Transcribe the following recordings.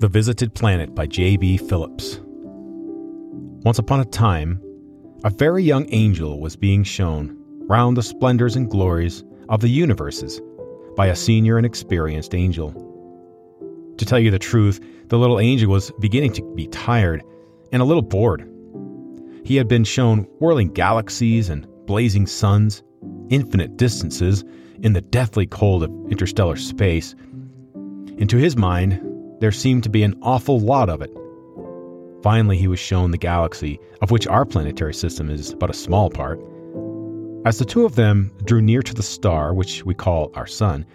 The Visited Planet by J.B. Phillips. Once upon a time, a very young angel was being shown round the splendors and glories of the universes by a senior and experienced angel. To tell you the truth, the little angel was beginning to be tired and a little bored. He had been shown whirling galaxies and blazing suns, infinite distances in the deathly cold of interstellar space, and to his mind, there seemed to be an awful lot of it. Finally, he was shown the galaxy, of which our planetary system is but a small part. As the two of them drew near to the star, which we call our sun,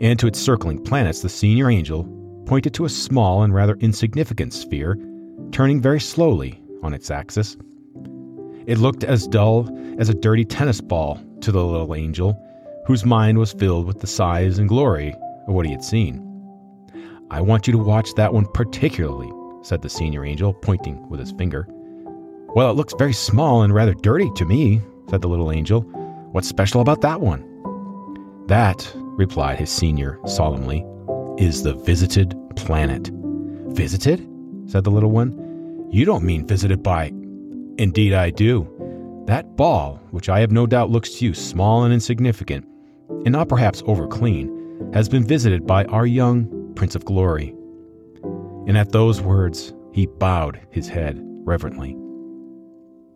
and to its circling planets, the senior angel pointed to a small and rather insignificant sphere, turning very slowly on its axis. It looked as dull as a dirty tennis ball to the little angel, whose mind was filled with the size and glory of what he had seen. I want you to watch that one particularly, said the senior angel, pointing with his finger. Well, it looks very small and rather dirty to me, said the little angel. What's special about that one? That, replied his senior solemnly, is the visited planet. Visited? said the little one. You don't mean visited by. Indeed, I do. That ball, which I have no doubt looks to you small and insignificant, and not perhaps over clean, has been visited by our young Prince of Glory. And at those words, he bowed his head reverently.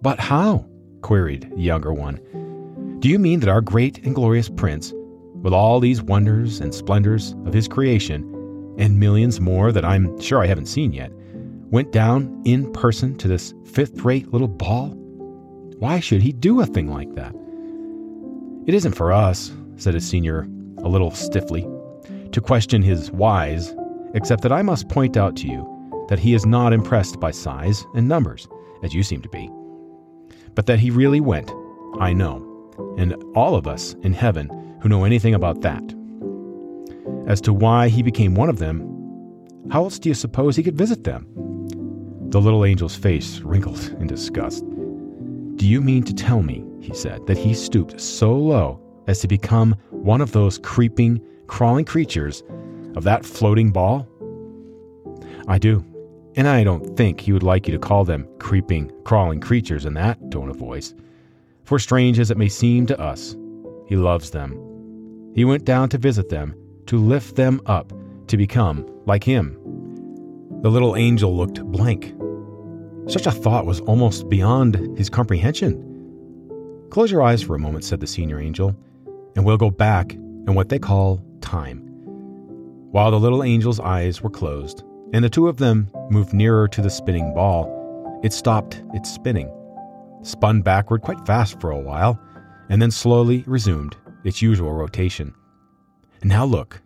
But how? queried the younger one. Do you mean that our great and glorious Prince, with all these wonders and splendors of his creation, and millions more that I'm sure I haven't seen yet, went down in person to this fifth rate little ball? Why should he do a thing like that? It isn't for us, said his senior a little stiffly to question his whys, except that I must point out to you that he is not impressed by size and numbers, as you seem to be, but that he really went, I know, and all of us in heaven who know anything about that. As to why he became one of them, how else do you suppose he could visit them? The little angel's face wrinkled in disgust. Do you mean to tell me, he said, that he stooped so low as to become one of those creeping, crawling creatures of that floating ball? I do. And I don't think he would like you to call them creeping, crawling creatures in that tone of voice. For strange as it may seem to us, he loves them. He went down to visit them, to lift them up, to become like him. The little angel looked blank. Such a thought was almost beyond his comprehension. Close your eyes for a moment, said the senior angel, and we'll go back in what they call time. While the little angel's eyes were closed, and the two of them moved nearer to the spinning ball, it stopped its spinning, spun backward quite fast for a while, and then slowly resumed its usual rotation. Now look.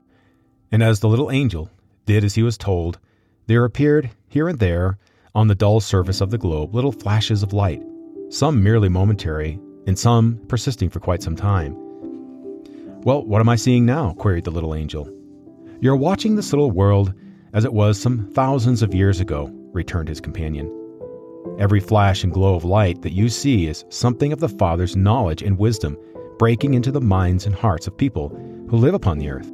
And as the little angel did as he was told, there appeared here and there on the dull surface of the globe little flashes of light, some merely momentary, and some persisting for quite some time. Well, what am I seeing now? queried the little angel. You're watching this little world as it was some thousands of years ago, returned his companion. Every flash and glow of light that you see is something of the Father's knowledge and wisdom breaking into the minds and hearts of people who live upon the earth.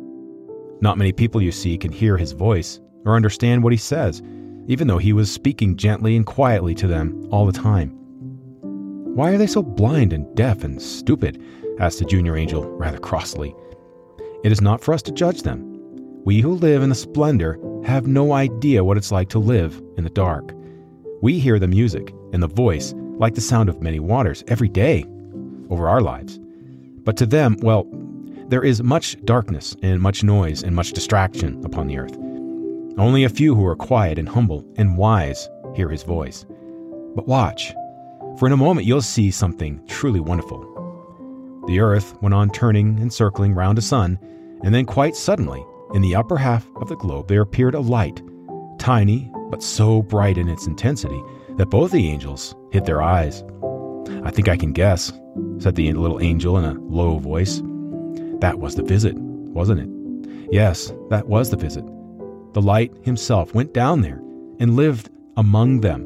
Not many people you see can hear his voice or understand what he says, even though he was speaking gently and quietly to them all the time. Why are they so blind and deaf and stupid asked the junior angel rather crossly. It is not for us to judge them. We who live in the splendor have no idea what it's like to live in the dark. We hear the music and the voice like the sound of many waters every day over our lives. But to them, well, there is much darkness and much noise and much distraction upon the earth. Only a few who are quiet and humble and wise hear his voice. But watch, for in a moment you'll see something truly wonderful. The earth went on turning and circling round a sun, and then quite suddenly, in the upper half of the globe, there appeared a light, tiny but so bright in its intensity that both the angels hid their eyes. I think I can guess, said the little angel in a low voice. That was the visit, wasn't it? Yes, that was the visit. The light himself went down there and lived among them.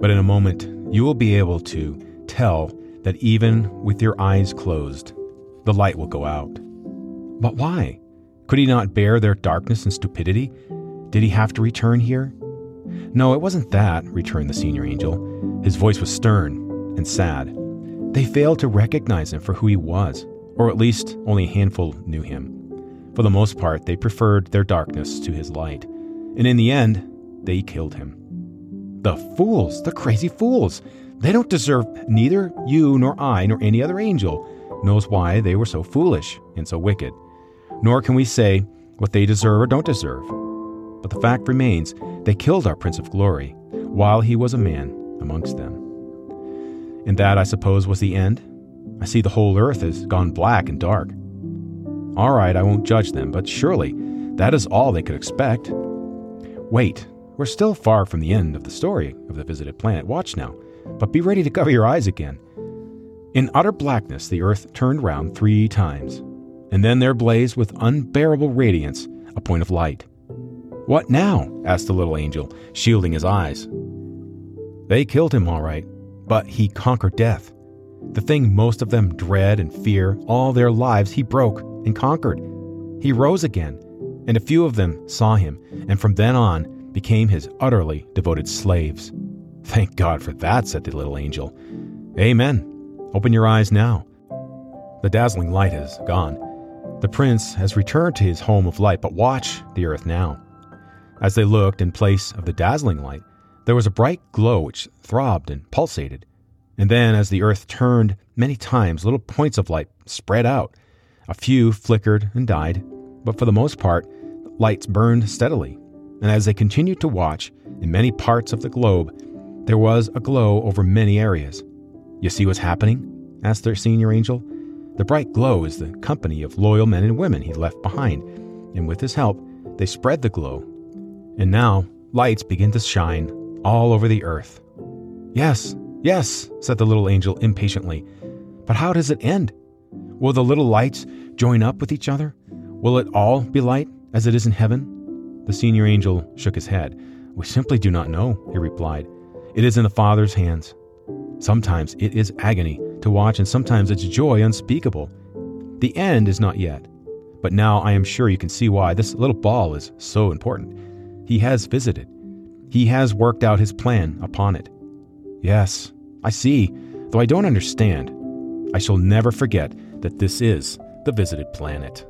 But in a moment, you will be able to tell that even with your eyes closed, the light will go out. But why? Could he not bear their darkness and stupidity? Did he have to return here? No, it wasn't that, returned the senior angel. His voice was stern and sad. They failed to recognize him for who he was, or at least only a handful knew him. For the most part, they preferred their darkness to his light, and in the end, they killed him. The fools, the crazy fools! They don't deserve neither you nor I nor any other angel knows why they were so foolish and so wicked. Nor can we say what they deserve or don't deserve. But the fact remains they killed our Prince of Glory while he was a man amongst them. And that, I suppose, was the end. I see the whole earth has gone black and dark. All right, I won't judge them, but surely that is all they could expect. Wait, we're still far from the end of the story of the visited planet. Watch now, but be ready to cover your eyes again. In utter blackness, the earth turned round three times, and then there blazed with unbearable radiance a point of light. What now? asked the little angel, shielding his eyes. They killed him, all right, but he conquered death. The thing most of them dread and fear all their lives, he broke and conquered. He rose again, and a few of them saw him, and from then on became his utterly devoted slaves. Thank God for that, said the little angel. Amen. Open your eyes now. The dazzling light has gone. The prince has returned to his home of light, but watch the earth now. As they looked in place of the dazzling light, there was a bright glow which throbbed and pulsated. And then, as the earth turned many times, little points of light spread out. A few flickered and died, but for the most part, lights burned steadily. And as they continued to watch, in many parts of the globe, there was a glow over many areas. You see what's happening? asked their senior angel. The bright glow is the company of loyal men and women he left behind, and with his help, they spread the glow. And now, lights begin to shine all over the earth. Yes, yes, said the little angel impatiently. But how does it end? Will the little lights join up with each other? Will it all be light as it is in heaven? The senior angel shook his head. We simply do not know, he replied. It is in the Father's hands. Sometimes it is agony to watch, and sometimes it's joy unspeakable. The end is not yet. But now I am sure you can see why this little ball is so important. He has visited. He has worked out his plan upon it. Yes, I see, though I don't understand. I shall never forget that this is the visited planet.